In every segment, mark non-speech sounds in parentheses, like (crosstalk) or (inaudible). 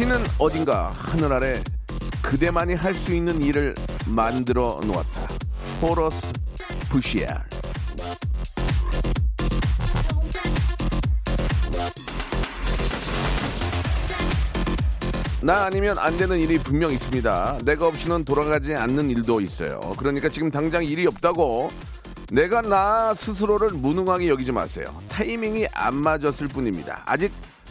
신은 어딘가 하늘 아래 그대만이 할 수 있는 일을 만들어 놓았다. 호러스 부시엘. 나 아니면 안 되는 일이 분명 있습니다. 내가 없이는 돌아가지 않는 일도 있어요. 그러니까 지금 당장 일이 없다고 내가 나 스스로를 무능하게 여기지 마세요. 타이밍이 안 맞았을 뿐입니다. 아직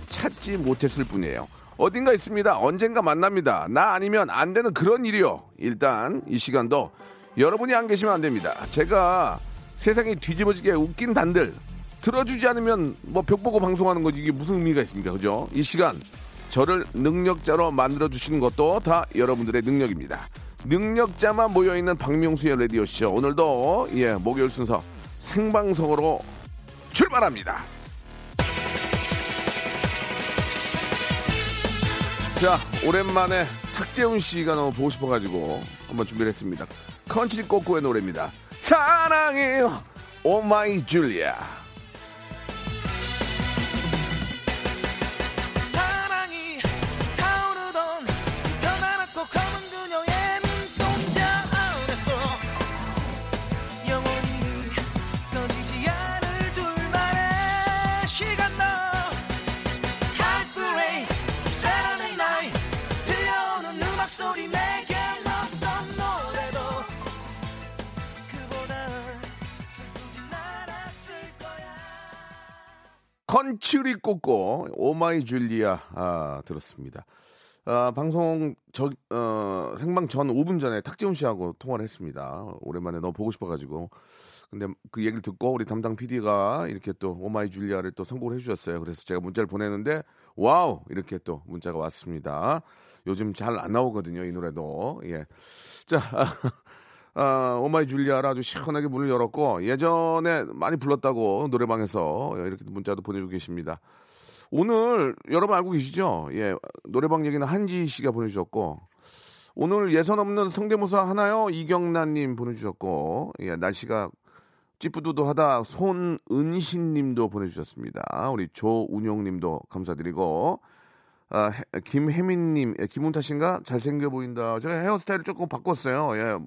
찾지 못했을 뿐이에요. 어딘가 있습니다. 언젠가 만납니다. 나 아니면 안 되는 그런 일이요. 일단 이 시간도 여러분이 안 계시면 안 됩니다. 제가 세상이 뒤집어지게 웃긴 단들 들어주지 않으면 뭐 벽 보고 방송하는 거지 이게 무슨 의미가 있습니까? 그죠? 이 시간 저를 능력자로 만들어 주시는 것도 다 여러분들의 능력입니다. 능력자만 모여 있는 박명수의 라디오 쇼 오늘도 예 목요일 순서 생방송으로 출발합니다. 자, 오랜만에 탁재훈 씨가 너무 보고 싶어가지고 한번 준비를 했습니다. 컨트리 꼬꼬의 노래입니다. 사랑해, oh my 줄리아. 컨츄리 꼬꼬, Oh My Julia, 아, 들었습니다. 아, 방송, 저, 어, 생방 전 5분 전에 탁재훈 씨하고 통화를 했습니다. 오랜만에 너무 보고 싶어가지고. 근데 그 얘기를 듣고 우리 담당 PD가 이렇게 또 Oh My Julia를 또 선곡을 해주셨어요. 그래서 제가 문자를 보내는데, wow! 이렇게 또 문자가 왔습니다. 요즘 잘 안 나오거든요, 이 노래도. 예. 자, (laughs) 아, Oh My Julia라 아주 시원하게 문을 열었고 예전에 많이 불렀다고 노래방에서 이렇게 문자도 보내주고 계십니다. 오늘 여러분 알고 계시죠? 예, 노래방 얘기는 한지 씨가 보내주셨고 오늘 예선 없는 성대모사 하나요? 이경란님 보내주셨고 예, 날씨가 찌뿌두두하다 손은신님도 보내주셨습니다. 우리 조운용님도 감사드리고 아, 해- 김혜민님, 예, 김운타 씨인가 잘생겨 보인다. 제가 헤어스타일을 조금 바꿨어요. 예,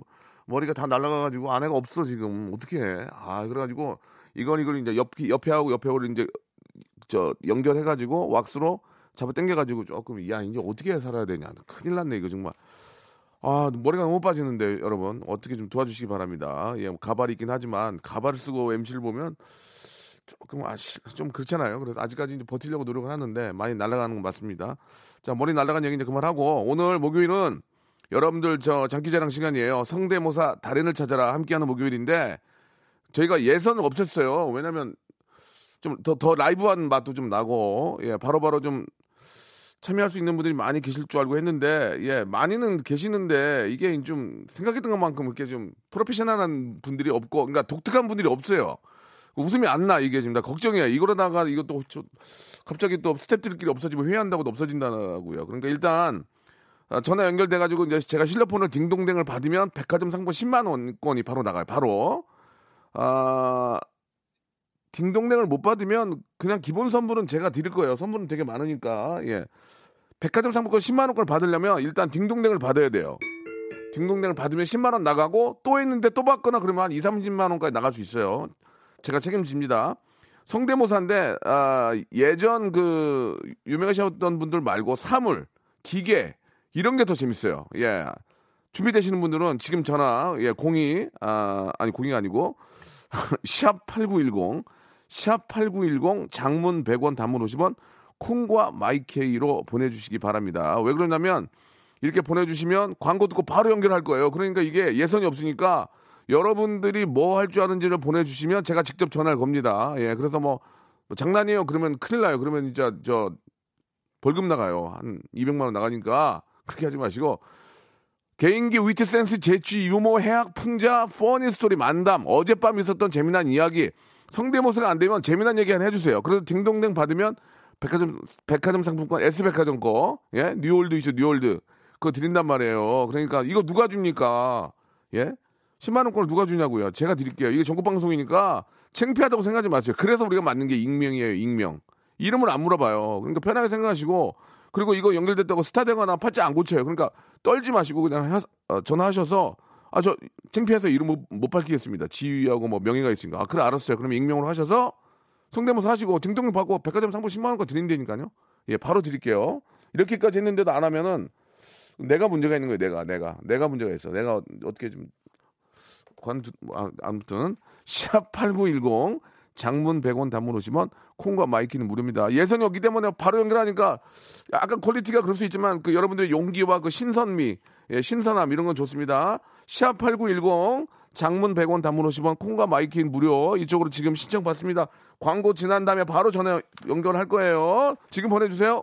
머리가 다 날아가가지고 아내가 없어 지금. 어떻게 해? 아 그래가지고 이건 이걸 이제 옆 옆에 하고 옆에 하고 이제 저 연결해가지고 왁스로 잡아 당겨가지고 조금 야 이제 어떻게 살아야 되냐. 큰일 났네 이거 정말. 아 머리가 너무 빠지는데 여러분. 어떻게 좀 도와주시기 바랍니다. 예 가발이 있긴 하지만 가발을 쓰고 MC를 보면 조금 아시 좀 그렇잖아요. 그래서 아직까지 이제 버티려고 노력을 하는데 많이 날아가는 건 맞습니다. 자 머리 날아간 얘기 이제 그만하고 오늘 목요일은 여러분들 저 장기자랑 시간이에요 성대모사 달인을 찾아라 함께하는 목요일인데 저희가 예선을 없앴어요 왜냐면 좀더더 라이브한 맛도 좀 나고 예 바로 바로 좀 참여할 수 있는 분들이 많이 계실 줄 알고 했는데 예 많이는 계시는데 이게 좀 생각했던 것만큼 이렇게 좀 프로페셔널한 분들이 없고 그러니까 독특한 분들이 없어요. 웃음이 안 나 이게 지금 나 걱정이야. 이거로다가 이것도 좀 갑자기 또 스탭들끼리 없어지면 회의한다고 없어진다고요. 그러니까 일단 아, 전화 연결돼 가지고 이제 제가 실로폰을 딩동댕을 받으면 백화점 상품 10만 원권이 바로 나가요. 바로 아 딩동댕을 못 받으면 그냥 기본 선물은 제가 드릴 거예요. 선물은 되게 많으니까. 예. 백화점 상품권 10만 원권을 받으려면 일단 딩동댕을 받아야 돼요. 딩동댕을 받으면 10만 원 나가고 또 했는데 또 받거나 그러면 한 2, 30만 원까지 나갈 수 있어요. 제가 책임집니다. 성대모사인데 아, 예전 그 유명하셨던 분들 말고 사물, 기계 이런 게 더 재밌어요. 예. 준비되시는 분들은 지금 전화 예, 02 아, 아니 02가 아니고 (laughs) 샵 8910 샵 8910 장문 100원 단문 50원 콩과 마이케이로 보내 주시기 바랍니다. 왜 그러냐면 이렇게 보내 주시면 광고 듣고 바로 연결할 거예요. 그러니까 이게 예선이 없으니까 여러분들이 뭐 할 줄 아는지를 보내 주시면 제가 직접 전화를 겁니다. 예, 그래서 뭐, 뭐 장난이에요. 그러면 큰일 나요. 그러면 진짜 저 벌금 나가요. 한 200만 원 나가니까 그렇게 하지 마시고 개인기, 위트 센스, 재치, 유머, 해학, 풍자, funny story, 만담, 어젯밤 있었던 재미난 이야기, 성대모사가 안 되면 재미난 얘기 하나 해주세요. 그래서 딩동댕 받으면 백화점, 백화점 상품권, S백화점 거, 예? 뉴올드 있죠, 뉴올드. 그거 드린단 말이에요. 그러니까 이거 누가 줍니까? 예? 10만 원권을 누가 주냐고요. 제가 드릴게요. 이게 전국 방송이니까 창피하다고 생각하지 마세요. 그래서 우리가 맞는 게 익명이에요, 익명. 이름을 안 물어봐요. 그러니까 편하게 생각하시고, 그리고 이거 연결됐다고 스타 되거나 팔자 안 고쳐요. 그러니까 떨지 마시고 그냥 하, 어, 전화하셔서 아 저 창피해서 이름 못, 못 밝히겠습니다. 지위하고 뭐 명예가 있으니까. 아 그래 알았어요. 그럼 익명으로 하셔서 성대모사 하시고 등등 받고 백화점 상품 10만 원권 드린다니까요. 예, 바로 드릴게요. 이렇게까지 했는데도 안 하면은 내가 문제가 있는 거예요. 내가 내가 내가 문제가 있어. 내가 어떻게 좀 관두 아, 아무튼 샵8910 장문 100원 단문 50원 콩과 myK는 무료입니다. 예선이 없기 때문에 바로 연결하니까 약간 quality가 그럴 수 있지만 그 여러분들의 용기와 그 신선미, 예, 신선함 이런 건 좋습니다. 샵8910 장문 100원 단문 50원 콩과 myK는 무료 이쪽으로 지금 신청 받습니다. 광고 지난 다음에 바로 전화 연결할 거예요. 지금 보내주세요.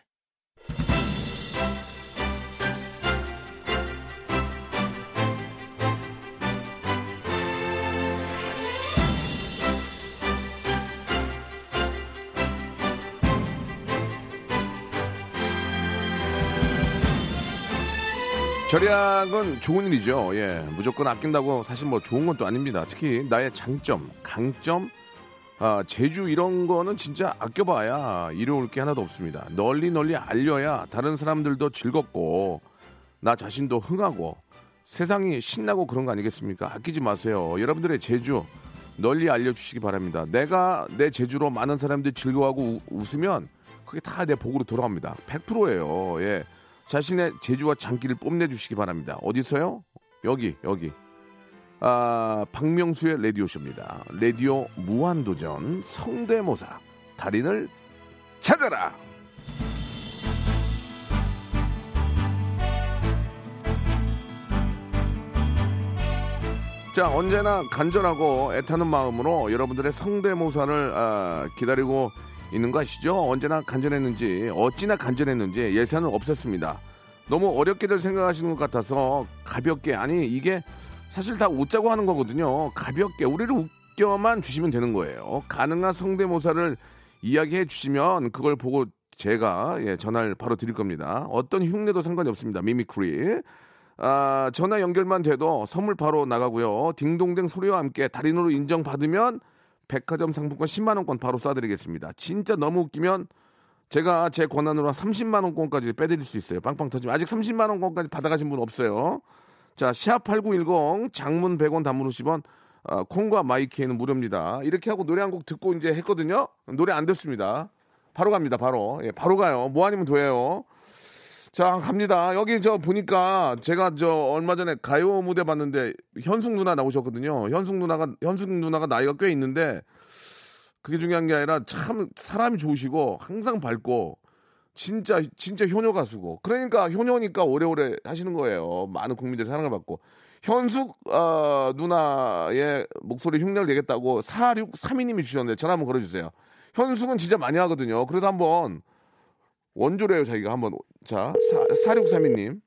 절약은 좋은 일이죠. 예. 무조건 아낀다고 사실 뭐 좋은 건 또 아닙니다. 특히 나의 장점, 강점, 아, 재주 이런 거는 진짜 아껴봐야 이로울 게 하나도 없습니다. 널리 널리 알려야 다른 사람들도 즐겁고 나 자신도 흥하고 세상이 신나고 그런 거 아니겠습니까? 아끼지 마세요. 여러분들의 재주 널리 알려주시기 바랍니다. 내가 내 재주로 많은 사람들이 즐거워하고 우- 웃으면 그게 다 내 복으로 돌아갑니다. 100%예요. 예. 자신의 재주와 장기를 뽐내주시기 바랍니다. 어디서요? 여기, 여기. 아, 박명수의 라디오쇼입니다. 라디오 무한도전 성대모사 달인을 찾아라! 자, 언제나 간절하고 애타는 마음으로 여러분들의 성대모사를 아, 기다리고 있는 거 아시죠? 언제나 간절했는지, 어찌나 간절했는지 예선을 없앴습니다. 너무 어렵게들 생각하시는 것 같아서 가볍게, 아니, 이게 사실 다 웃자고 하는 거거든요. 가볍게, 우리를 웃겨만 주시면 되는 거예요. 가능한 성대모사를 이야기해 주시면 그걸 보고 제가 예, 전화를 바로 드릴 겁니다. 어떤 흉내도 상관이 없습니다. mimicry. 아, 전화 연결만 돼도 선물 바로 나가고요. 딩동댕 소리와 함께 달인으로 인정받으면 백화점 상품권 10만 원권 바로 쏴드리겠습니다. 진짜 너무 웃기면 제가 제 권한으로 한 30만 원권까지 빼드릴 수 있어요. 빵빵 터지면 아직 30만 원권까지 받아가신 분 없어요. 자, 샵8910 장문 100원 단문 50원 아, 콩과 마이키에는 무료입니다. 이렇게 하고 노래 한 곡 듣고 이제 했거든요. 노래 안 됐습니다. 바로 갑니다. 바로. 예, 바로 가요. 뭐 아니면 돼요. 자, 갑니다. 여기 저 보니까 제가 저 얼마 전에 가요 무대 봤는데 현숙 누나 나오셨거든요. 현숙 누나가 현숙 누나가 나이가 꽤 있는데 그게 중요한 게 아니라 참 사람이 좋으시고 항상 밝고 진짜 진짜 효녀 가수고 그러니까 효녀니까 오래오래 하시는 거예요. 많은 국민들의 사랑을 받고 현숙 어, 누나의 목소리 흉내를 내겠다고 4632님이 주셨는데 전화 한번 걸어주세요. 현숙은 진짜 많이 하거든요. 그래도 한번 원조래요 자기가 한번 자 4632님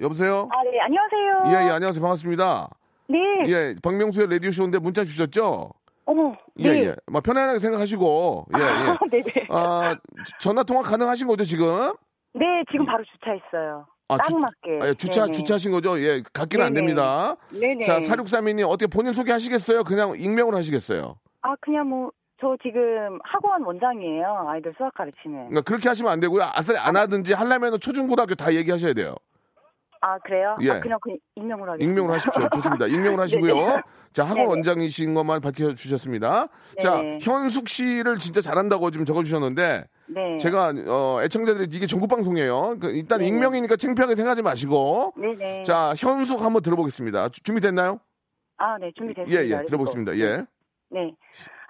여보세요? 아, 네, 안녕하세요. 예, 예, 안녕하세요. 반갑습니다. 네. 예, 박명수의 라디오쇼인데 문자 주셨죠? 어머. 예, 네. 예. 뭐 편안하게 생각하시고, 예, 예. 아, (laughs) 네네. 아, 전화 통화 가능하신 거죠, 지금? 네, 지금 바로 주차했어요. 아, 딱 주- 맞게. 아, 예, 주차, 네네. 주차하신 거죠? 예, 갓길은 안. 됩니다. 네네. 자, 4632님, 어떻게 본인 소개하시겠어요? 그냥 익명으로 하시겠어요? 아, 그냥 뭐, 저 지금 학원 원장이에요. 아이들 수학 가르치는. 그러니까 그렇게 하시면 안 되고요. 아싸리 안 하든지 하려면 초중고등학교 다 얘기하셔야 돼요. 아, 그래요? 예. 아, 그냥 그 익명으로 하겠습니다. 익명으로 하십시오. 좋습니다. 익명으로 (laughs) 하시고요. 네네. 자, 학원 네네. 원장이신 것만 밝혀주셨습니다. 자, 네네. 현숙 씨를 진짜 잘한다고 지금 적어주셨는데, 네. 제가, 어, 애청자들이 이게 전국 방송이에요. 그 일단 네네. 익명이니까 창피하게 생각하지 마시고, 네네. 자, 현숙 한번 들어보겠습니다. 주- 준비됐나요? 아, 네, 준비됐습니다. 예, 예, 들어보겠습니다. 예. 네.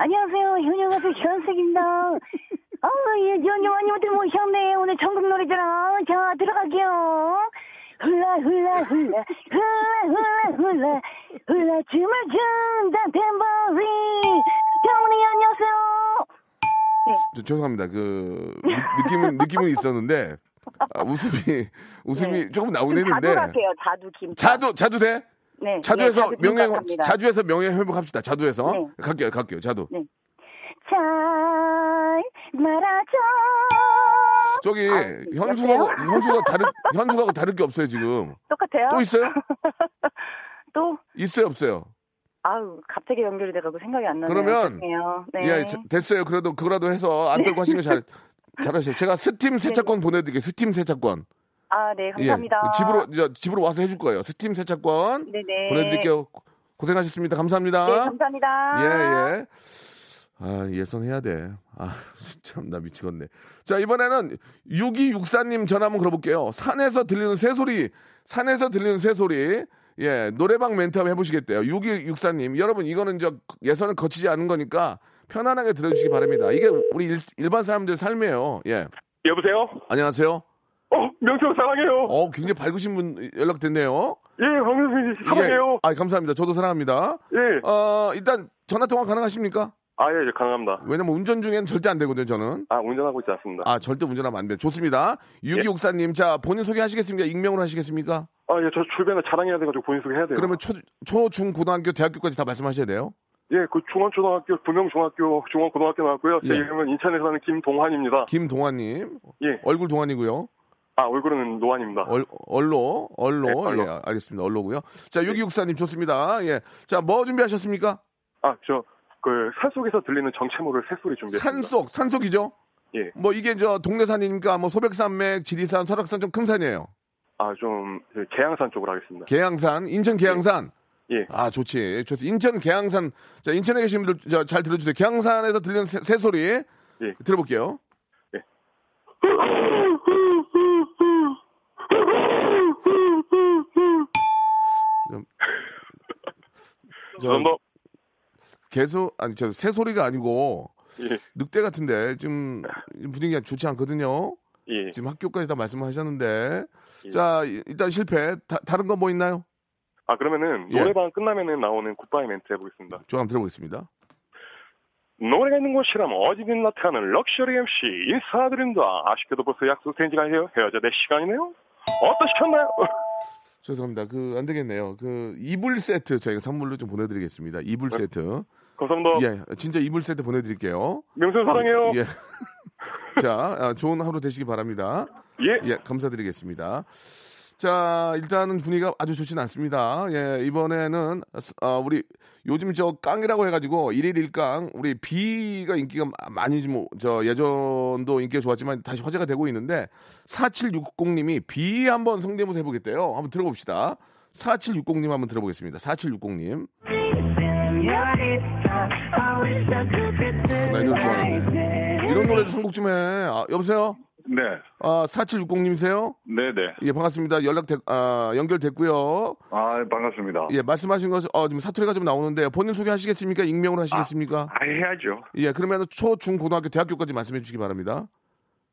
안녕하세요. 현영아서 현석입니다. 아, 예, 연영아님한테 모셨네. 오늘 전국 노래자랑. 자, 들어갈게요. 훌라, 훌라, 훌라, 훌라, 훌라, 훌라, 훌라, 춤을 춘다, 템버리. 경훈이 안녕하세요. 저, 죄송합니다. 그, 느, 느낌은, 느낌은 있었는데, 아, 웃음이, 웃음이 네. 조금 나오긴 자두 했는데, 갈게요. 자두 김. 자두, 자두 돼? 네. 자두에서 네, 명예. 자두에서 명예 회복합시다. 자두에서. 네. 갈게요, 갈게요, 자두. 네. 잘 말아줘. 저기, 아, 현수하고? 현수가 다를, 현수하고 다를 게 없어요, 지금. 똑같아요? 또 있어요? (laughs) 또? 있어요, 없어요? 아우 갑자기 연결이 돼가고 생각이 안 나네요. 그러면. 네. 예, 자, 됐어요. 그래도 그거라도 해서 안 떨고 하시는 거 잘, 잘하세요. 제가 스팀 세차권 보내드릴게요. 스팀 세차권. 아, 네, 감사합니다. 예, 집으로, 저, 집으로 와서 해줄 거예요. 스팀 세차권. 네네. 보내드릴게요. 고생하셨습니다. 감사합니다. 네, 감사합니다. 예, 예. 아, 예선해야 돼. 아, (laughs) 참, 나 미치겠네. 자, 이번에는 6264님 전화 한번 걸어볼게요. 산에서 들리는 새소리, 산에서 들리는 새소리. 예, 노래방 멘트 한번 해보시겠대요. 6264님. 여러분, 이거는 저 예선을 거치지 않은 거니까 편안하게 들어주시기 바랍니다. 이게 우리 일, 일반 사람들 삶이에요. 예. 여보세요? 안녕하세요. 어, 명수 사랑해요. 어, 굉장히 밝으신 분 연락됐네요. 예, 황명수 씨 사랑해요. 아, 감사합니다. 저도 사랑합니다. 예. 어, 일단 전화 통화 가능하십니까? 아, 예, 예, 가능합니다. 왜냐면 운전 중에는 절대 안 되거든요, 저는. 아, 운전하고 있지 않습니다. 아, 절대 운전하면 안 돼. 좋습니다. 유기옥사님, 자, 본인 소개하시겠습니까? 익명으로 하시겠습니까? 아, 예, 저 주변에 자랑해야 돼가지고 본인 소개 해야 돼요. 그러면 초, 초, 중, 고등학교, 대학교까지 다 말씀하셔야 돼요. 예, 그 중원 초등학교, 부명중학교, 중원 고등학교 나왔고요. 제 예. 이름은 인천에 사는 김동환입니다. 김동환님. 예. 얼굴 동환이고요. 아, 얼굴은 노환입니다. 얼, 얼로, 얼로. 네, 얼로. 예, 알겠습니다. 얼로고요. 자, 유기옥사님 좋습니다. 예. 자, 뭐 준비하셨습니까? 아, 저, 그, 산속에서 들리는 정체모를 새소리 준비했습니다. 산속, 산속이죠? 예. 뭐 이게 저 동네 산이니까 뭐 소백산맥, 지리산, 설악산 좀 큰 산이에요. 아, 좀, 그 계양산 쪽으로 하겠습니다. 계양산, 인천 계양산. 예. 아, 좋지. 좋지. 인천 계양산. 자, 인천에 계신 분들 저, 잘 들어주세요. 계양산에서 들리는 새, 새소리. 예. 들어볼게요. 좀, (laughs) 저. 개소, 아니, 저, 새소리가 아니고, 예. 늑대 같은데, 좀, 분위기가 좋지 않거든요. 예. 지금 학교까지 다 말씀하셨는데. 예. 자, 이- 일단 실패. 다, 다른 거뭐 있나요? 아, 그러면은, 예. 노래방 끝나면은 나오는 굿바이 멘트 해보겠습니다. 좀 한번 들어보겠습니다. 노래가 있는 곳이라면 어디든 나타나는 럭셔리 MC 인사드립니다. 아쉽게도 벌써 약속된 해요. 헤어져야 될 시간이네요. 어떠셨나요? (laughs) 죄송합니다. 그, 안 되겠네요. 그, 이불 세트 저희가 선물로 좀 보내드리겠습니다. 이불 네. 세트. 감사합니다. 예, 진짜 이불 세트 보내드릴게요. 명수 사랑해요. 예. (laughs) 자, 아, 좋은 하루 되시기 바랍니다. 예. 예, 감사드리겠습니다. 자, 일단은 분위기가 아주 좋지는 않습니다. 예, 이번에는, 어, 우리, 요즘 저 깡이라고 해가지고, 일일 일깡, 우리 비가 인기가 마- 많이 좀, 저 예전도 인기가 좋았지만 다시 화제가 되고 있는데, 4760님이 비 한번 성대모사 해보겠대요. 한번 들어봅시다. 4760님 한번 들어보겠습니다. 4760님. 나 이런 거 좋아하는데. 이런 노래도 선곡 좀 해. 아, 여보세요? 네. 아, 4760님이세요? 네네. 예, 반갑습니다. 연락 되, 아, 연결됐고요. 아, 반갑습니다. 예, 말씀하신 것, 어, 지금 사투리가 좀 나오는데 본인 소개하시겠습니까? 익명으로 하시겠습니까? 아, 해야죠. 예, 그러면 초, 중, 고등학교, 대학교까지 말씀해 주시기 바랍니다.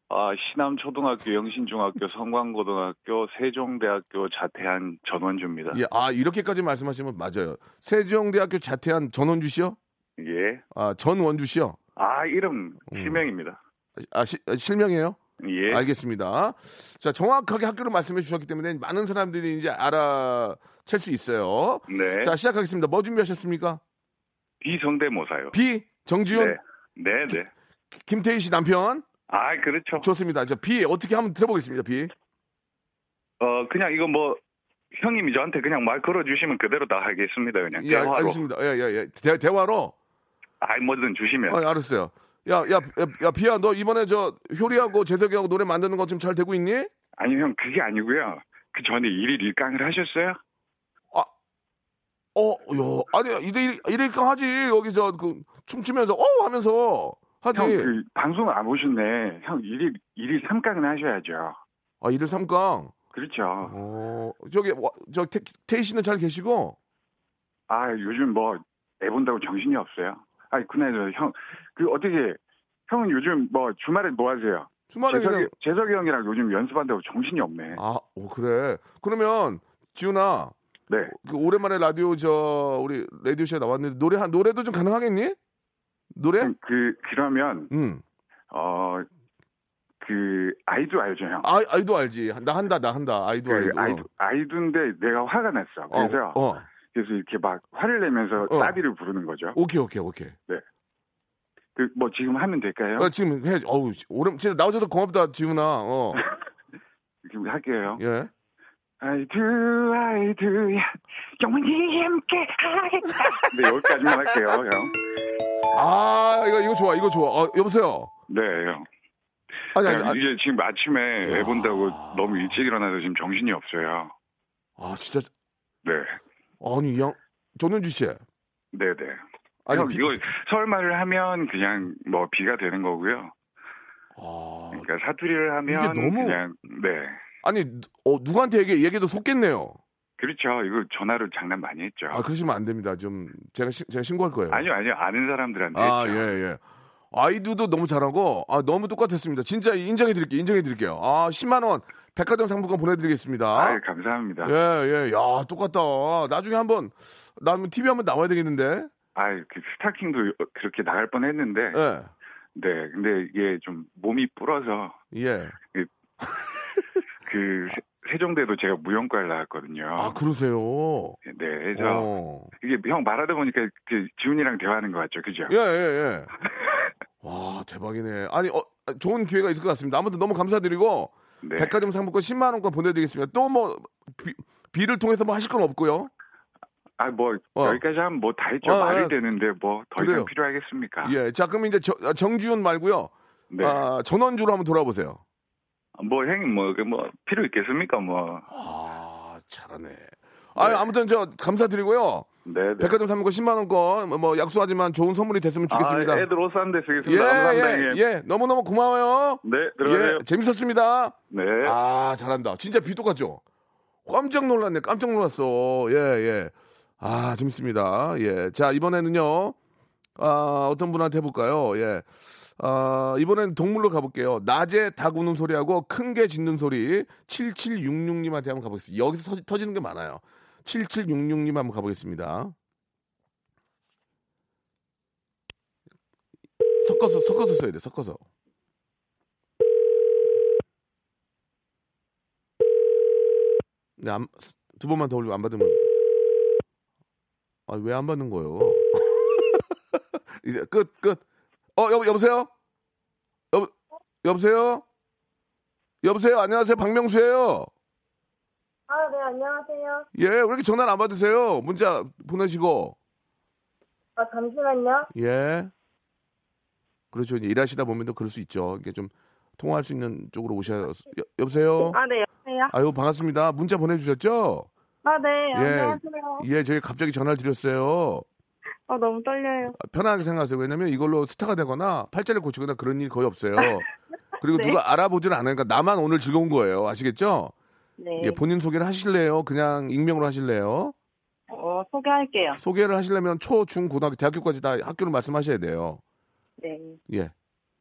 아, 신암초등학교, 영신중학교, 성광고등학교, 세종대학교, 자태한 전원주입니다. 예, 아 이렇게까지 말씀하시면 맞아요. 세종대학교 자퇴한 전원주 씨요? 예. 아 전원주 씨요? 아, 이름 음. 실명입니다. 아 시- 아, 실명이에요? 예. 알겠습니다. 자 정확하게 학교를 말씀해 주셨기 때문에 많은 사람들이 이제 알아챌 수 있어요. 네. 자 시작하겠습니다. 뭐 준비하셨습니까? 비성대모사요. B 정지훈 네. 네, 네. 김태희 씨 남편 아, 그렇죠. 좋습니다. 자 B 어떻게 한번 들어보겠습니다. B 어, 그냥 이거 뭐, 형님이 저한테 그냥 말 걸어주시면 그대로 다 하겠습니다. 그냥. 예 알- 대화로. 알겠습니다. 예 예 예. 대, 대화로 아이, 뭐든 주시면. 아, 알았어요. 야, 야, 야, 야, 비야, 너 이번에 저 효리하고 재석이하고 노래 만드는 거좀잘 되고 있니? 아니, 형, 그게 아니고요. 그 전에 일일 일강을 하셨어요? 어, 야, 아니, 이래, 이래까 하지. 여기 저, 그, 춤추면서, 어! 하면서 하지. 형, 그, 방송 안 보셨네. 형, 일일, 일일 삼강은 하셔야죠. 아, 이를 삼강. 그렇죠. 어, 저기, 와, 저, 태, 태희 씨는 잘 계시고? 아, 요즘 뭐, 애 본다고 정신이 없어요. 아니, 그날, 형, 그, 어떻게, 형은 요즘 뭐, 주말에 뭐 하세요? 주말에 재석이, 그냥, 재석이 형이랑 요즘 연습한다고 정신이 없네. 아, 오, 그래. 그러면, 지훈아, 네. 그 오랜만에 라디오 저, 우리 라디오 쇼에 나왔는데, 노래, 한, 노래도 좀 가능하겠니? 노래? 형, 그, 그러면, 응. 어, 그, 아이도 알죠, 형? 아, 아이도 알지. 나 한다, 나 한다. 아이도, 그 아이도. 아이도, 아이도인데 내가 화가 났어. 어, 그래서, 어. 그래서 이렇게 막 화를 내면서 어. 따비를 부르는 거죠. 오케이, 오케이, 오케이. 그, 뭐, 지금 하면 될까요? 어, 지금 해, 어우, 씨, 오랜, 진짜 나오셔서 고맙다, 지훈아. 어, (laughs) 지금 할게요. 예. 아이도, 아이도야, 영원히 함께 하겠다. 네, 여기까지만 할게요, 형. 아, 이거, 이거 좋아, 이거 좋아. 어, 여보세요? 네, 형. 아니, 아니, 형, 아니, 이제 지금 아침에 애 본다고 너무 일찍 일어나서 지금 정신이 없어요. 아, 진짜, 네. 아니, 이 양, 전은주 씨. 네네. 아니, 형, 비- 이거 설말을 하면 그냥 뭐 비가 되는 거고요. 아, 그러니까 사투리를 하면 너무- 그냥, 네. 아니, 어, 누구한테 얘기, 얘기해도 속겠네요. 그렇죠. 이거 전화로 장난 많이 했죠. 아, 그러시면 안 됩니다. 좀, 제가, 시- 제가 신고할 거예요. 아니요, 아니요. 아는 사람들한테 아, 했죠. 예, 예. 아이두도 너무 잘하고, 아, 너무 똑같았습니다. 진짜 인정해 드릴게요, 인정해 드릴게요. 아, 10만 원, 백화점 상품권 보내드리겠습니다. 아유, 감사합니다. 예, 예. 야, 똑같다. 나중에 한번, 나 TV 한번 나와야 되겠는데? 아유, 그 스타킹도 그렇게 나갈 뻔 했는데, 예. 네. 근데 이게 좀 몸이 불어서, 예. (laughs) 그, 세- 세종대도 제가 무용과를 나왔거든요. 아, 그러세요? 네, 그래서 어. 이게 형 말하다 보니까 그 지훈이랑 대화하는 것 같죠, 그죠? 예, 예, 예. (laughs) 와, 대박이네. 아니, 어, 좋은 기회가 있을 것 같습니다. 아무튼 너무 감사드리고, 네. 백화점 상품권 10만 원권 보내드리겠습니다. 또 뭐, 비, 비를 통해서 뭐 하실 건 없고요. 아, 뭐 어. 여기까지 하면 뭐 다 했죠. 어, 말이 어. 되는데 뭐 더. 이상 필요하겠습니까? 예. 자, 그럼 이제 저- 아, 정지훈 말고요. 네. 아, 전원주로 한번 돌아보세요. 뭐 형님 뭐, 그뭐 필요 있겠습니까? 뭐. 아, 잘하네. 아, 아무튼 저 감사드리고요. 네, 네. 백화점 상품권 10만 원권 뭐 약속하지만 좋은 선물이 됐으면 좋겠습니다. 아, 애들 옷 사는데 예, 쓰겠습니다. 감사합니다. 예, 형님. 예. 너무너무 고마워요. 네, 들어가세요. 예, 재밌었습니다. 네. 아, 잘한다. 진짜 비 똑같죠? 깜짝 놀랐네. 깜짝 놀랐어. 예, 예. 아, 재밌습니다. 예. 자, 이번에는요. 아, 어떤 분한테 해볼까요? 예. 아, 이번엔 동물로 가볼게요. 낮에 닭 우는 소리하고 큰 게 짖는 소리 7766님한테 한번 가보겠습니다. 여기서 터, 터지는 게 많아요. 7766님 한번 가보겠습니다. 섞어서, 섞어서 써야 돼, 섞어서. 네, 안, 두 번만 더 올리고 안 받으면. 아, 왜 안 받는 거예요? (laughs) 이제 끝, 끝. 어, 여, 여보세요? 여, 여보세요? 여보세요? 안녕하세요. 박명수예요 아, 네, 안녕하세요. 예, 왜 이렇게 전화를 안 받으세요? 문자 보내시고. 아, 잠시만요. 예. 그렇죠. 이제 일하시다 보면 또 그럴 수 있죠. 이게 좀 통화할 수 있는 쪽으로 오셔야. 여, 여보세요? 아, 네, 여보세요? 아유, 반갑습니다. 문자 보내주셨죠? 아, 네, 예. 안녕하세요. 예, 저희 갑자기 전화를 드렸어요. 아, 너무 떨려요. 편하게 생각하세요. 왜냐면 이걸로 스타가 되거나 팔자를 고치거나 그런 일이 거의 없어요. (laughs) 그리고 네. 누가 알아보지는 않으니까 나만 오늘 즐거운 거예요. 아시겠죠? 네. 예, 본인 소개를 하실래요? 그냥 익명으로 하실래요? 어, 소개할게요. 소개를 하시려면 초, 중, 고등학교, 대학교까지 다 학교를 말씀하셔야 돼요. 네. 예.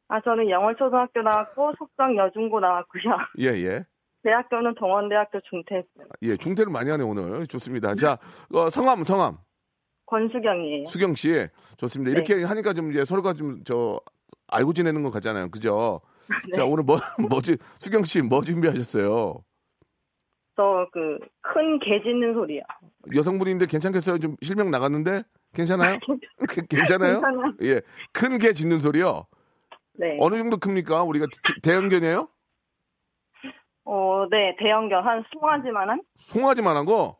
아, 저는 영월초등학교 나왔고, 속성 여중고 나왔고요. (laughs) 예, 예. 대학교는 동원대학교 중퇴했어요. 예, 중퇴를 많이 하네, 오늘. 좋습니다. 자, 어, 성함, 성함. 권수경이에요. 수경 씨. 좋습니다. 이렇게 하니까 좀 이제 서로가 좀 저 알고 지내는 것 같잖아요. 그죠? (laughs) 자, 오늘 뭐, 뭐 지, 수경 씨, 뭐 준비하셨어요? 저그큰 개 짖는 소리요. 여성분인데 괜찮겠어요? 좀 실명 나갔는데? 괜찮아요? (laughs) (laughs) 그- 괜찮아요? 괜찮아요. 예. 큰 개 짖는 소리요? 네. 어느 정도 큽니까? 우리가 대- 대형견이에요? 어, 네, 대형견 한 송아지만한? 송아지만한 거?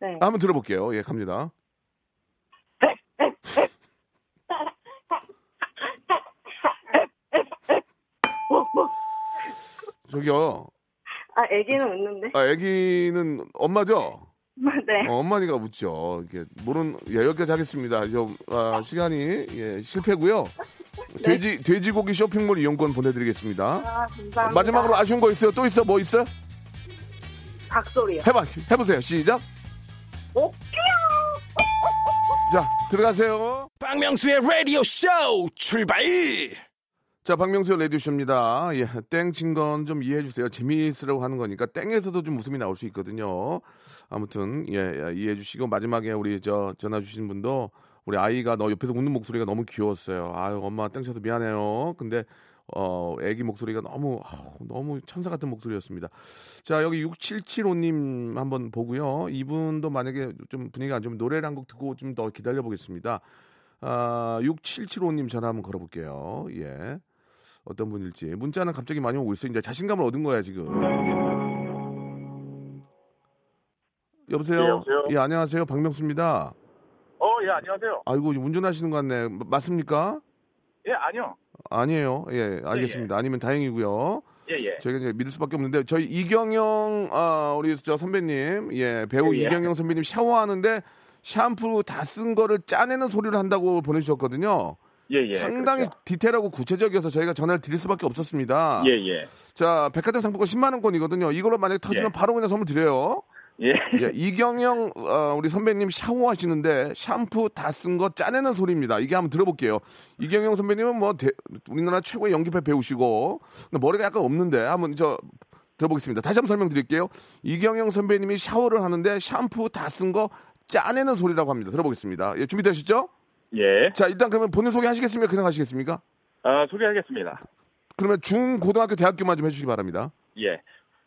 네. 한번 들어볼게요. 예, 갑니다. (laughs) 저기요. 아, 애기는 웃는데. 아, 아기는 엄마죠? (laughs) 네. 어, 엄마니까 웃죠. 이게 모른 예, 여기까지 하겠습니다. 좀 아, 시간이 예, 실패고요. (laughs) 돼지 돼지고기 쇼핑몰 이용권 보내드리겠습니다. 아, 감사합니다. 마지막으로 아쉬운 거 있어요? 또 있어? 뭐 있어? 닭소리요. 해봐 해보세요. 시작. 오, 자 들어가세요. 박명수의 라디오 쇼 출발 자, 박명수 레디오쇼입니다. 예, 땡친 건 좀 이해해 주세요. 재미있으라고 하는 거니까 땡에서도 좀 웃음이 나올 수 있거든요. 아무튼 예, 예, 이해해 주시고 마지막에 우리 저 전화 주신 분도 우리 아이가 너 옆에서 웃는 목소리가 너무 귀여웠어요. 아유, 엄마 땡쳐서 미안해요. 근데 어, 애기 목소리가 너무 아우, 너무 천사 같은 목소리였습니다. 자, 여기 6775님 한번 보고요. 이분도 만약에 좀 분위기가 안 좋으면 노래를 한 곡 듣고 좀 더 기다려 보겠습니다. 아, 6775님 전화 한번 걸어 볼게요. 예. 어떤 분일지 문자는 갑자기 많이 오고 있어요. 이제 자신감을 얻은 거야 지금. 예. 여보세요. 예, 여보세요? 예, 안녕하세요. 박명수입니다. 어, 예, 안녕하세요. 아이고 운전하시는 것 같네. 마- 맞습니까? 예, 아니요. 아니에요. 예, 알겠습니다. 아니면 다행이고요. 예, 예. 저희가 이제 믿을 수밖에 없는데 저희 이경영 아, 우리 저 선배님, 예, 배우 예, 예. 이경영 선배님 샤워하는데 샴푸 다 쓴 거를 짜내는 소리를 한다고 보내주셨거든요. 예, 예. 상당히 그렇죠. 디테일하고 구체적이어서 저희가 전화를 드릴 수밖에 없었습니다. 예, 예. 자, 백화점 상품권 10만 원권이거든요. 이걸로 만약에 터지면 예. 바로 그냥 선물 드려요. 예. 예, 이경영 어, 우리 선배님 샤워하시는데 샴푸 다 쓴 거 짜내는 소리입니다. 이게 한번 들어볼게요. 이경영 선배님은 뭐 대- 우리나라 최고의 연기파 배우시고 머리가 약간 없는데 한번 저 들어보겠습니다. 다시 한번 설명드릴게요. 이경영 선배님이 샤워를 하는데 샴푸 다 쓴 거 짜내는 소리라고 합니다. 들어보겠습니다. 예, 준비되셨죠? 예. 자, 일단 그러면 본인 소개 하시겠습니까? 그냥 하시겠습니까? 아, 소개하겠습니다. 그러면 중, 고등학교, 대학교만 좀 해주시기 바랍니다. 예.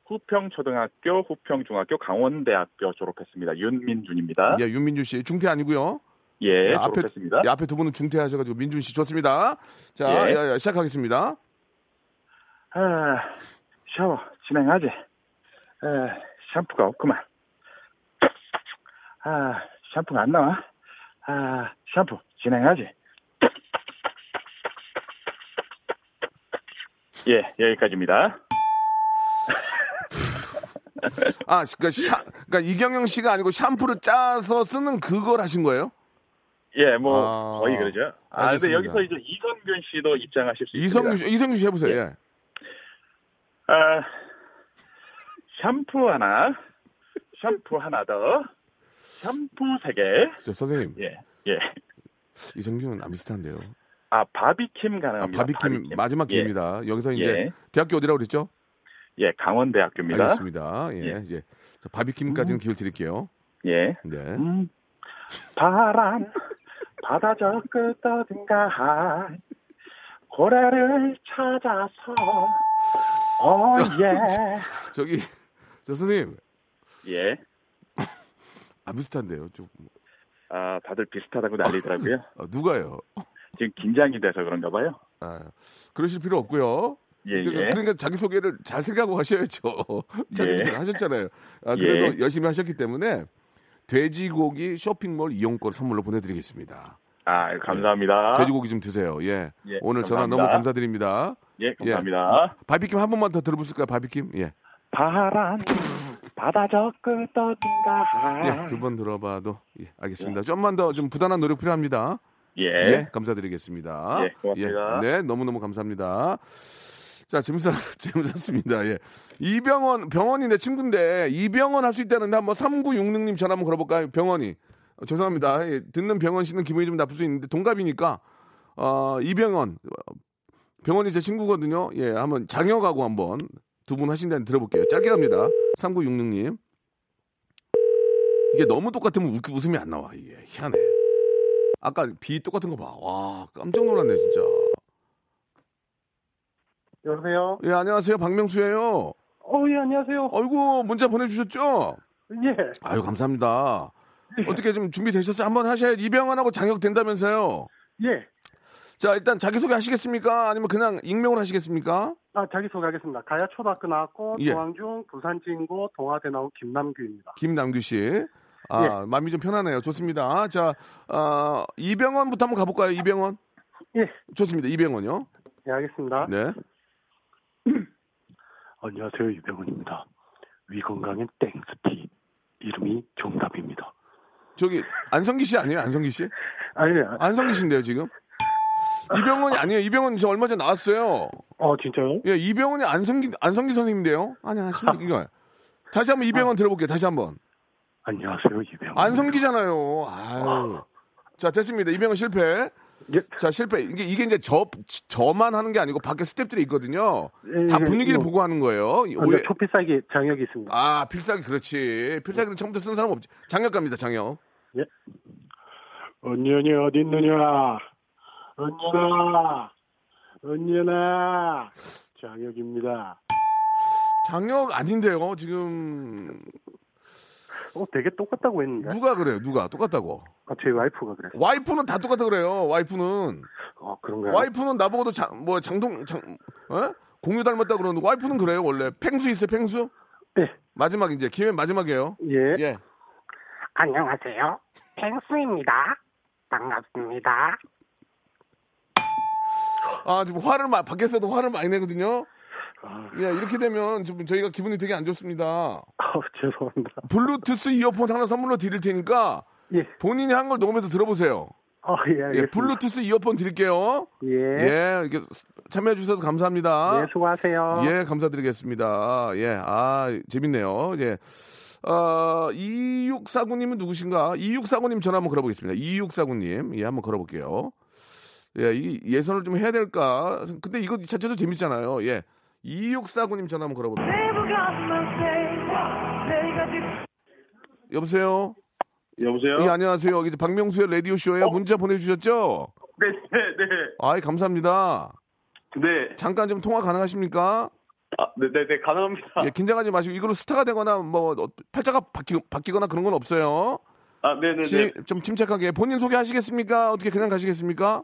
후평초등학교, 후평중학교, 강원대학교 졸업했습니다. 윤민준입니다. 예, 윤민준 씨. 중퇴 아니고요. 예, 예, 앞에, 졸업했습니다. 예, 앞에 두 분은 중퇴하셔가지고 민준 씨 좋습니다. 자, 예. 예, 예, 시작하겠습니다. 아, 샤워 진행하지. 아, 샴푸가 없구만. 아, 샴푸가 안 나와. 아, 샴푸 진행하지. 예, 여기까지입니다. (laughs) 아, 그러니까, 샤, 그러니까 이경영 씨가 아니고 샴푸를 짜서 쓰는 그걸 하신 거예요? 예, 뭐 아, 거의 그러죠. 아, 근데 알겠습니다. 여기서 이제 이성균 씨도 입장하실 수 이성규 있습니다. 씨, 이성규 씨 해보세요. 예. 아, 샴푸 하나, 샴푸 하나 더, 샴푸 세 개. 저 선생님, 예, 예. 이성규는 안 비슷한데요. 아, 바비킴 아, 가능합니다. 바비킴 마지막 예. 기회입니다. 여기서 이제 예. 대학교 어디라고 그랬죠? 예, 강원대학교입니다. 알겠습니다. 예, 예. 이제 자, 바비킴까지는 기회를 드릴게요. 예. 네. 음, 바람, 바다 저 끝 어딘가, 고래를 찾아서, 어, 예. (laughs) 저기, 저 선생님, 예. 안 비슷한데요. 좀, 아, 다들 비슷하다고 난리더라고요. (laughs) 어, 누가요? 지금 긴장이 돼서 그런가 봐요. 아, 그러실 필요 없고요. 예, 그러니까, 예. 그러니까 자기 소개를 잘 생각하고 하셔야죠. (laughs) 자기 예. 소개를 하셨잖아요. 아, 그래도 예. 열심히 하셨기 때문에 돼지고기 쇼핑몰 이용권 선물로 보내드리겠습니다. 아, 감사합니다. 돼지고기 좀 드세요. 예. 예, 오늘 전화 감사합니다. 너무 감사드립니다. 예, 감사합니다. 바비킴 한 번만 더 있을까요? 바비킴. 예. 바람, 바다 저 끝 어딘가. 예. 두 번 들어봐도 예. 알겠습니다. 좀만 더 좀 부단한 노력 필요합니다. 예. 예, 감사드리겠습니다. 예, 고맙습니다. 예, 네, 너무너무 감사합니다. 자, 재밌었, (laughs) 재밌었습니다. 예. 이병헌, 병원이 내 친구인데, 이병헌 할수 있다는데 한번 3966님 전화 한번 걸어볼까요? 병원이. 어, 죄송합니다. 예, 듣는 병원 씨는 기분이 좀 나쁠 수 있는데, 동갑이니까, 어, 이병헌, 어, 병원이 제 친구거든요. 예, 한번 장혁하고 한번 두 분 하신다는 들어볼게요. 짧게 갑니다. 3966님. 이게 너무 똑같으면 웃, 웃음이 안 나와. 이게 희한해. 아까 비 똑같은 거 봐. 와, 깜짝 놀랐네, 진짜. 여보세요? 예, 안녕하세요. 박명수예요. 어, 예, 안녕하세요. 아이고, 문자 보내주셨죠? 예. 아유, 감사합니다. 어떻게 좀 준비되셨어요? 한번 하셔야 이병헌하고 장혁 된다면서요? 예. 자, 일단 자기소개 하시겠습니까? 아니면 그냥 익명으로 하시겠습니까? 아, 자기소개하겠습니다. 가야 초등학교 나왔고, 예. 중앙중, 부산진고, 동아대 나온 김남규입니다. 김남규 씨. 아, 마음이 좀 편하네요. 좋습니다. 자, 어, 이병헌부터 한번 가볼까요? 이병헌? 예. 좋습니다. 이병헌요. 예, 알겠습니다. 네. (clears throat) 안녕하세요, 유병훈입니다. 위 건강엔 땡스티. 이름이 정답입니다. 저기, 안성기 씨 아니에요? 안성기 씨? 아니, 안성기 씨인데요, 지금? 이병헌이 아니에요. 이병헌 저 얼마 전에 나왔어요. 어, 진짜요? 예, 이병헌이 안성기, 안성기 선생님인데요? 아니, 안성기, 이거. 다시 한번 이병헌 들어볼게요. 다시 한번. 안녕하세요, 유병훈. 안성기잖아요. 아유. 자, 됐습니다. 이병헌 실패. 예. 자, 실패. 이게, 이게 이제 저, 저만 하는 게 아니고 밖에 스탭들이 있거든요. 예, 다 예, 분위기를 뭐. 보고 하는 거예요. 아, 네, 초필살기 장혁이 있습니다. 아, 필살기, 그렇지. 필살기는 처음부터 쓴 사람 없지. 장혁 갑니다, 장혁. 언년이 어디 있느냐? 언년아, 언년아, 장혁입니다. 장혁 아닌데요, 지금. 어, 되게 똑같다고 했는데. 누가 그래요, 누가? 똑같다고. 아, 제 와이프가 그랬어요. 와이프는 다 똑같다 그래요, 와이프는. 어, 그런가요? 와이프는 나보고도 장, 뭐, 장동, 장, 어? 공유 닮았다 그러는데, 와이프는 그래요, 원래. 팽수 있어요, 팽수? 네. 마지막, 이제, 기회 마지막이에요. 예. 예. 안녕하세요. 펭수입니다. 반갑습니다. 아, 지금 화를, 마, 밖에서도 화를 많이 내거든요. 아, 예, 이렇게 되면 좀 저희가 기분이 되게 안 좋습니다. 어, 죄송합니다. 블루투스 이어폰 하나 선물로 드릴 테니까 예. 본인이 한 걸 녹음해서 들어보세요. 어, 예, 예, 알겠습니다. 블루투스 이어폰 드릴게요. 예. 예, 이렇게 참여해 주셔서 감사합니다. 예, 수고하세요. 예, 감사드리겠습니다. 예, 아, 재밌네요. 예. 어, 2649님은 누구신가? 2649님 전화 한번 걸어보겠습니다. 2649님. 예, 한번 걸어볼게요. 예, 이 예선을 좀 해야 될까? 근데 이거 자체도 재밌잖아요. 예. 2649님 전화 한번 걸어봅니다. 여보세요? 여보세요? 예, 안녕하세요. 여기 박명수의 라디오쇼예요 문자 보내주셨죠? 네, 네, 네. 아이, 감사합니다. 네. 잠깐 좀 통화 가능하십니까? 아, 네, 네, 네, 가능합니다. 예, 긴장하지 마시고 이걸로 스타가 되거나 뭐 어, 팔자가 바뀌, 바뀌거나 그런 건 없어요. 아, 네, 네, 지- 좀 침착하게 본인 소개하시겠습니까? 어떻게 그냥 가시겠습니까?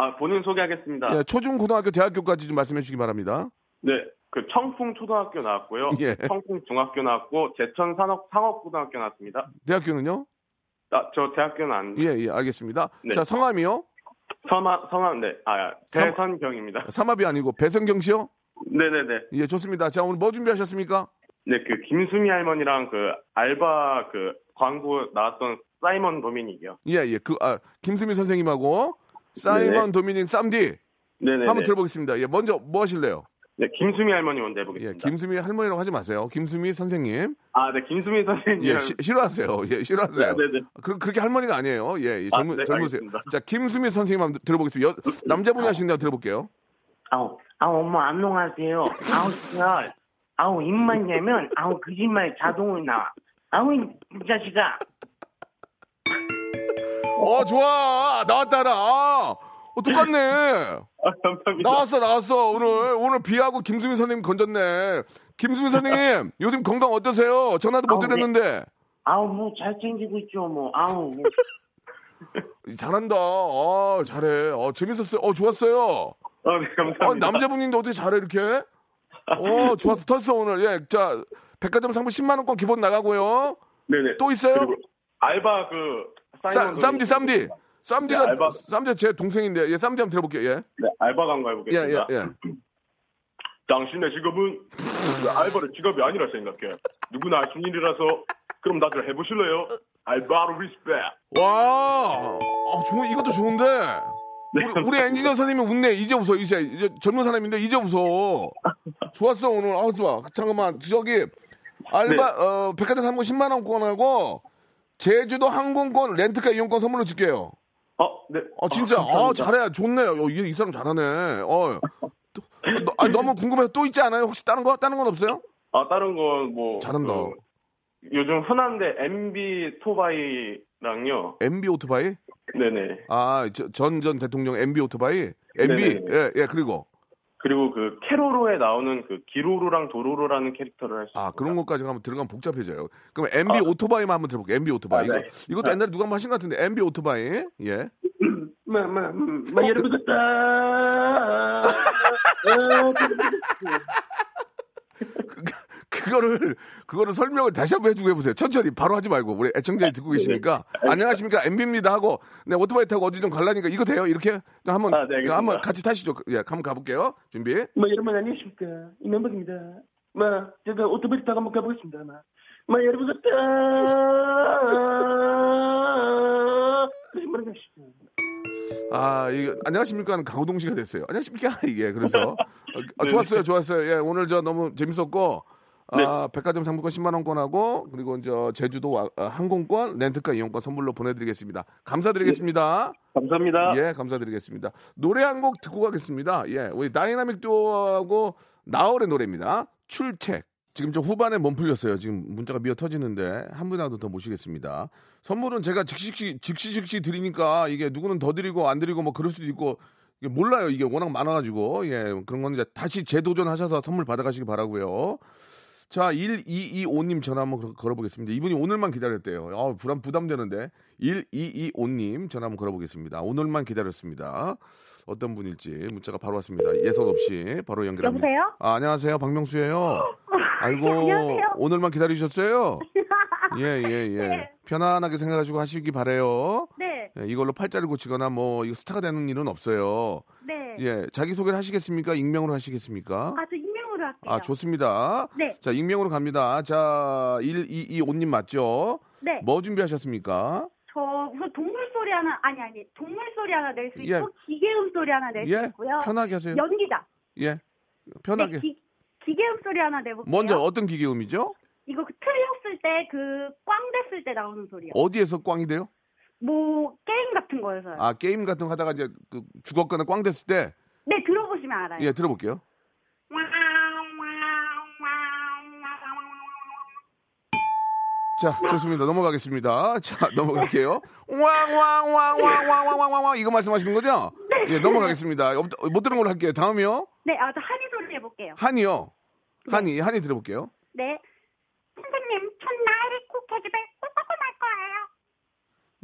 아, 본인 소개하겠습니다. 예, 초중 고등학교 대학교까지 좀 말씀해 주시기 바랍니다. 네, 그 청풍 초등학교 나왔고요. (laughs) 예. 청풍 중학교 나왔고 제천 산업 상업 고등학교 나왔습니다. 대학교는요? 아, 저 대학교는 안 예, 예, 알겠습니다. 네. 자, 성함이요? 성함 성함 네. 아, 성- 배선경입니다. (laughs) 삼합이 아니고 배성경 씨요? 네, 네, 네. 예, 좋습니다. 자, 오늘 뭐 준비하셨습니까? 네, 그 김수미 할머니랑 그 알바 그 광고 나왔던 사이먼 도미닉이요. 예, 예. 그, 아, 김수미 선생님하고 사이먼 도미닉 쌈디 네, 네. 한번 네. 들어보겠습니다. 예, 먼저 뭐 하실래요? 네, 김수미 할머니 먼저 예, 해보겠습니다. 김수미 할머니라고 하지 마세요. 김수미 선생님. 아, 네, 김수미 선생님. 예, 시- 싫어하세요. 예, 싫어하세요. 네, 네, 네. 그, 그렇게 할머니가 아니에요. 예, 예 아, 젊으, 네, 젊으세요. 알겠습니다. 자, 김수미 선생님 한번 들어보겠습니다. 여- 남자분이 하신다고 들어볼게요. 아우, 아우, 엄마, 안녕하세요. 아우, 별. 아우, 입만 열면, 아우, 거짓말 자동으로 나와. 아우, 이 자식아. 어, 좋아. 나왔다, 나. 아, 어, 똑같네. 아, 감사합니다. 나왔어, 나왔어. 오늘, 오늘 비하고 김수미 선생님 건졌네. 김수미 선생님, (laughs) 요즘 건강 어떠세요? 전화도 못 아우, 네. 드렸는데. 아우, 뭐, 잘 챙기고 있죠, 뭐. 아우, 뭐. (laughs) 잘한다. 아, 잘해. 어, 재밌었어요. 어, 좋았어요. 아, 네, 감사합니다. 어, 남자분인데 어떻게 잘해, 이렇게? 어, (laughs) 좋았어. 텄어, 오늘. 예, 자, 백화점 상품 10만원권 기본 나가고요. 네네. 또 있어요? 알바 그 쌈, 쌈디, 쌈디. 네, 쌈디가, 알바. 쌈디가 제 동생인데, 예, 쌈디 한번 들어볼게요, 예. 네, 알바 예, 해보겠습니다. 예, 예. 당신의 직업은 알바를 직업이 아니라 생각해. 누구나 할 수 있는 일이라서 그럼 나도 해보실래요? 알바로 respect. 와, 아, 좋은, 이것도 좋은데. 우리, 우리 엔지니어 선생님이 웃네. 이제 웃어, 이제. 이제 젊은 사람인데, 이제 웃어. 좋았어, 오늘. 아, 좋아. 잠깐만. 저기, 알바, 네. 어, 백화점 상품 10만원권하고, 제주도 항공권 렌트카 이용권 선물로 줄게요. 어, 네. 아, 진짜. 아, 감사합니다. 잘해. 좋네요. 어, 이, 이 사람 잘하네. 어. 너, 아, 너무 궁금해서 또 있지 않아요? 혹시 다른 거? 다른 건 없어요? 아 다른 건 뭐 잘한다. 요즘 흔한데 MB 토바이랑요. MB 오토바이? 네네. 아, 전전 대통령 MB 오토바이? MB? 네네네. 예, 예, 그리고. 그리고 그 캐로로에 나오는 그 기로루랑 도로로라는 캐릭터를 할 수. 아, 그런 것까지 가면 들어가면 복잡해져요. 그럼 MB 오토바이만 한번 들어볼게요. MB 오토바이. 아, 네. 이거, 이것도 아. 옛날에 누가 한번 하신 것 같은데, MB 오토바이. 예. 마, 마, 마, 여러분, 아, (laughs) (laughs) 그거를, 그거를 설명을 다시 한번 해주고 해보세요. 천천히, 바로 하지 말고. 우리 애청자들이 듣고 계시니까. 안녕하십니까. MB입니다. 하고, 네, 오토바이 타고 어디 좀 갈라니까 이거 돼요? 이렇게? 한번, 아, 네. 한번 같이 타시죠. 예, 한번 가볼게요. 준비. 마, 여러분, 안녕하십니까. 이명박입니다. 마, 제가 오토바이 타고 한번 가보겠습니다. 마, 마, 여러분, 아, 한번 가시죠. 아, 이거, 안녕하십니까는 강호동 씨가 됐어요. 안녕하십니까? 이게, (laughs) 그래서. 아, (laughs) 좋았어요, 좋았어요. 예, 오늘 저 너무 재밌었고, 아, 백화점 상품권 10만 원권하고, 그리고 이제 제주도 와- 아, 항공권, 렌트카 이용권 선물로 보내드리겠습니다. 감사드리겠습니다. 감사합니다. 예, 감사드리겠습니다. 노래 한 곡 듣고 가겠습니다. 예, 우리 다이나믹 듀오하고 나얼의 노래입니다. 출첵. 지금 좀 후반에 몸 풀렸어요. 지금 문자가 미어 터지는데 한 분이라도 더 모시겠습니다. 선물은 제가 즉시 즉시 즉시 드리니까 이게 누구는 더 드리고 안 드리고 뭐 그럴 수도 있고 몰라요. 이게 워낙 많아가지고 예 그런 건 이제 다시 재도전하셔서 선물 받아가시기 바라고요. 자, 1225님 전화 한번 걸- 걸어보겠습니다. 이분이 오늘만 기다렸대요. 아, 부담, 부담되는데. 1225님 전화 한번 걸어보겠습니다. 오늘만 기다렸습니다. 어떤 분일지 문자가 바로 왔습니다. 예선 없이 바로 연결합니다. 여보세요? 아, 안녕하세요. 박명수예요. 아이고, 안녕하세요. 오늘만 기다리셨어요? (laughs) 예, 예, 예. 네. 편안하게 생각하시고 하시기 바래요. 네. 예, 이걸로 팔자를 고치거나 뭐 이거 스타가 되는 일은 없어요. 네. 예, 자기 소개를 하시겠습니까? 익명으로 하시겠습니까? 아, 저 아, 좋습니다. 네. 자, 익명으로 갑니다. 자, 1225님 맞죠? 네. 뭐 준비하셨습니까? 저 우선 동물 소리 하나 아니 아니 동물 소리 하나 낼 수 있고 예. 기계음 소리 하나 낼 수 예, 있고요. 편하게 하세요. 연기자. 예. 편하게. 네, 기, 기계음 소리 하나 내볼게요. 먼저 어떤 기계음이죠? 이거 그 틀렸을 때 그 꽝 됐을 때 나오는 소리요. 어디에서 꽝이 돼요? 뭐 게임 같은 거여서요. 아, 게임 같은 거 하다가 이제 그 죽었거나 꽝 됐을 때 네 들어보시면 알아요. 예, 들어볼게요. 자, 좋습니다. 넘어가겠습니다. 자, (laughs) 넘어갈게요. 왕왕왕왕왕왕왕왕 이거 말씀하시는 거죠? 예, 넘어가겠습니다. 없- 못 들은 걸로 할게요. 다음이요. 네, 아, 저 한이 소리 해볼게요. 한이요. 한이, 한이 들어볼게요. 네. 선생님, 첫날이 코케집에 꼬꼬꼬 날 거예요.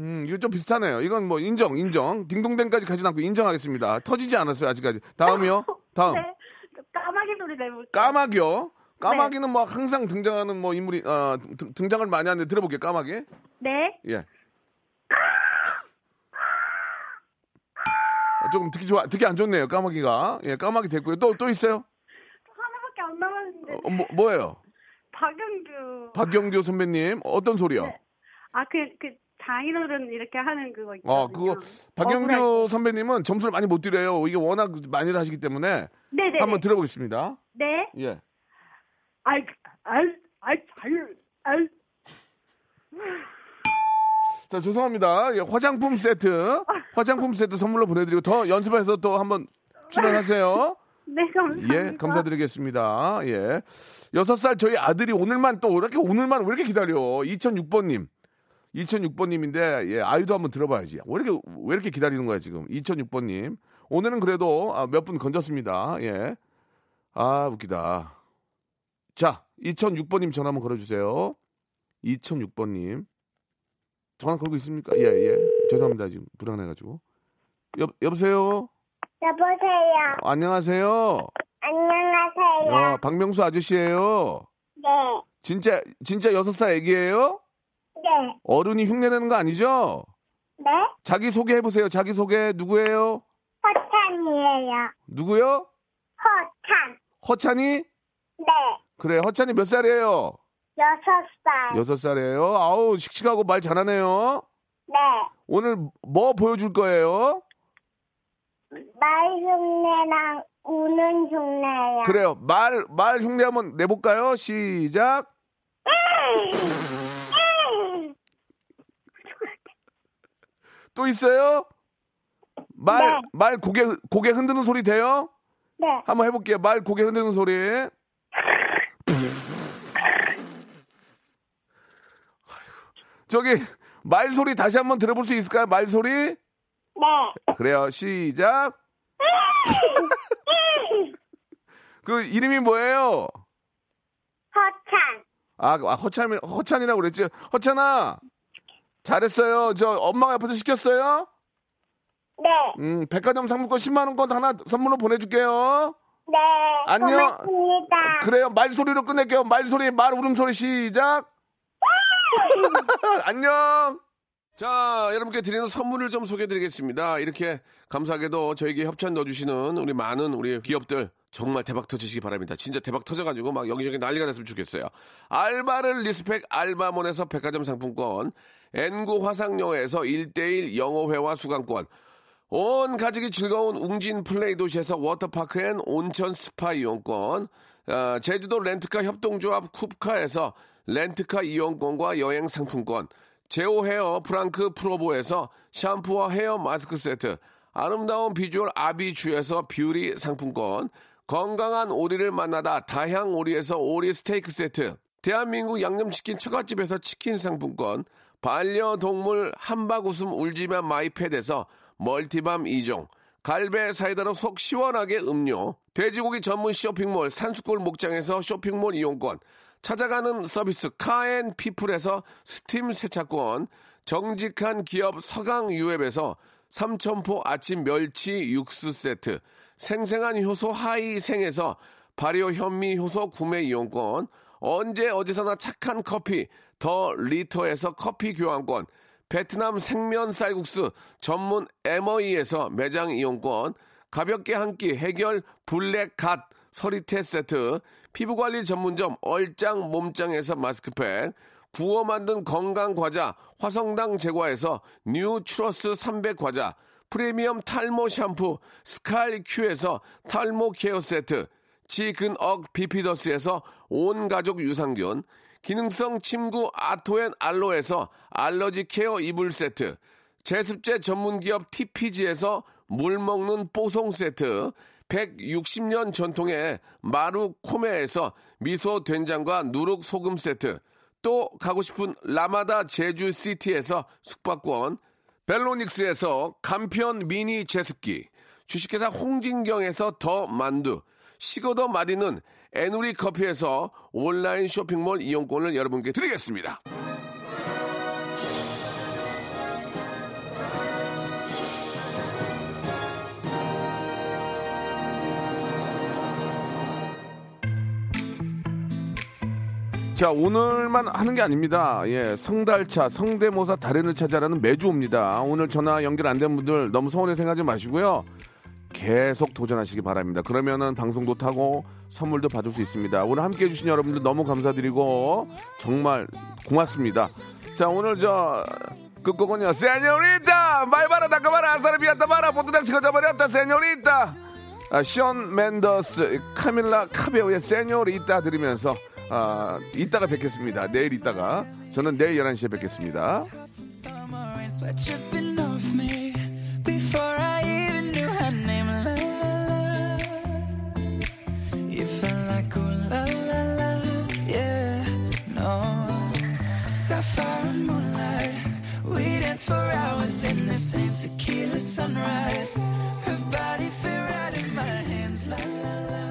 음, 이거 좀 비슷하네요. 이건 뭐 인정, 인정. 딩동댕까지 가진 않고 인정하겠습니다. 터지지 않았어요, 아직까지. 다음이요. (laughs) 다음. 네. 저 까마귀 소리 내볼게요. 까마귀요. 까마귀는 뭐 항상 등장하는 뭐 인물이 아, 등- 등장을 많이 하는데 들어볼게요. 까마귀. 네. 예. 아, 조금 듣기 좋아, 듣기 안 좋네요. 까마귀가. 예, 까마귀 됐고요. 또 또 있어요? 하나밖에 안 남았는데. 어, 뭐 뭐예요? 박영규. 박경규 선배님 어떤 소리요? 아, 그, 그, 장인어른 이렇게 하는 그거 있거든요. 어, 그거 박경규 선배님은 점수를 많이 못 드려요. 이게 워낙 많이 하시기 때문에 네네. 한번 들어보겠습니다. 네. 예. 아이, 아이, 아이, 자유, 아이. 자, 죄송합니다. 예, 화장품 세트, 화장품 세트 선물로 보내드리고 더 연습해서 또 한번 출연하세요. (laughs) 네, 감사합니다. 예, 감사드리겠습니다. 예. 여섯 살 저희 아들이 오늘만 또 이렇게 오늘만 왜 이렇게 기다려? 2006번님. 2006번님인데, 예, 아이도 한번 들어봐야지. 왜 이렇게, 왜 이렇게 기다리는 거야, 지금? 2006번님. 오늘은 그래도 아, 몇분 건졌습니다. 예. 아, 웃기다. 자, 2006번님 전화 한번 걸어주세요. 2006번님. 전화 걸고 있습니까? 예, 예. 죄송합니다. 지금 불안해가지고. 여, 여보세요? 여보세요. 어, 안녕하세요. 안녕하세요. 어, 박명수 아저씨예요. 네, 진짜 진짜 여섯 살 애기예요? 네, 어른이 흉내내는 거 아니죠? 네. 자기 소개 해 보세요. 자기 소개 누구예요? 허찬이에요. 누구요? 허찬. 허찬이? 네, 그래. 허찬이 몇 살이에요? 여섯 살. 여섯 살이에요. 아우 씩씩하고 말 잘하네요. 네, 오늘 뭐 보여줄 거예요? 말 흉내랑 우는 흉내요. 그래요. 말 말 흉내 한번 내볼까요? 시작. 또 있어요? 말 네. 말 고개 고개 흔드는 소리 돼요? 네. 한번 해볼게요. 말 고개 흔드는 소리. 저기 말 소리 다시 한번 들어볼 수 있을까요? 말 소리? 네. 그래요. 시작. (laughs) 그 이름이 뭐예요? 허찬. 아, 아 허찬 허찬이라고 그랬지. 허찬아. 잘했어요. 저 엄마가 옆에서 시켰어요? 네. 음, 백화점 상품권 10만 원권 하나 선물로 보내 줄게요. 네. 안녕. 고맙습니다. 그래요. 말소리로 끝낼게요. 말소리, 말 울음소리 시작. (laughs) 안녕. 자, 여러분께 드리는 선물을 좀 소개해 드리겠습니다. 이렇게 감사하게도 저에게 협찬 넣어주시는 우리 많은 우리 기업들 정말 대박 터지시기 바랍니다. 진짜 대박 터져가지고 막 여기저기 난리가 났으면 좋겠어요. 알바를 respect 알바몬에서 백화점 상품권, N구 화상영어에서 1대1 영어회화 수강권, 온 가족이 즐거운 웅진 플레이 도시에서 워터파크 and 온천 스파 이용권, 아, 제주도 렌트카 협동조합 쿱카에서 렌트카 이용권과 여행 상품권, 제오 헤어 프랑크 프로보에서 샴푸와 헤어 마스크 세트, 아름다운 비주얼 아비주에서 뷰티 상품권, 건강한 오리를 만나다 다향 오리에서 오리 스테이크 세트, 대한민국 양념치킨 처갓집에서 치킨 상품권, 반려동물 한바구음 울지마 마이패드에서 멀티밤 2종, 갈배 사이다로 속 시원하게 음료, 돼지고기 전문 쇼핑몰 산수골 목장에서 쇼핑몰 이용권, 찾아가는 서비스 카앤피플에서 스팀 세차권, 정직한 기업 서강유업에서 삼천포 아침 멸치 육수 세트, 생생한 효소 하이생에서 발효 현미 효소 구매 이용권, 언제 어디서나 착한 커피 더 리터에서 커피 교환권, 베트남 생면 쌀국수 전문 에머이에서 매장 이용권, 가볍게 한 끼 해결 블랙 갓 서리태 세트, 피부관리 전문점 얼짱 몸짱에서 마스크팩, 구워 만든 건강 과자 화성당 제과에서 뉴트러스 300 과자, 프리미엄 탈모 샴푸 스칼 큐에서 탈모 케어 세트, 지근억 비피더스에서 온 가족 유산균, 기능성 침구 아토앤 알로에서 알러지 케어 이불 세트, 제습제 전문기업 TPG에서 물 먹는 뽀송 세트, 160년 전통의 마루 코메에서 미소 된장과 누룩 소금 세트, 또 가고 싶은 라마다 제주시티에서 숙박권, 벨로닉스에서 간편 미니 제습기, 주식회사 홍진경에서 더 만두, 식어도 마디는 에누리 커피에서 온라인 쇼핑몰 이용권을 여러분께 드리겠습니다. 자, 오늘만 하는 게 아닙니다. 예, 성달차, 성대모사 달인을 찾아라는 매주 옵니다. 오늘 전화 연결 안 된 분들 너무 서운해 생각하지 마시고요. 계속 도전하시기 바랍니다. 그러면은 방송도 타고 선물도 받을 수 있습니다. 오늘 함께 해주신 여러분들 너무 감사드리고 정말 고맙습니다. 자, 오늘 저 끝곡은요. 세뇨리타! 말바라 닦아봐라! 아사르 비았다 봐라! 보드당 찍어져버렸다! 세뇨리타! 아, 시온 맨더스, 카밀라 카베오의 세뇨리타 들으면서 아, 이따가 뵙겠습니다. 내일 이따가. 저는 내일 11시에 뵙겠습니다. The same tequila sunrise. Her body fit right in my hands. La la.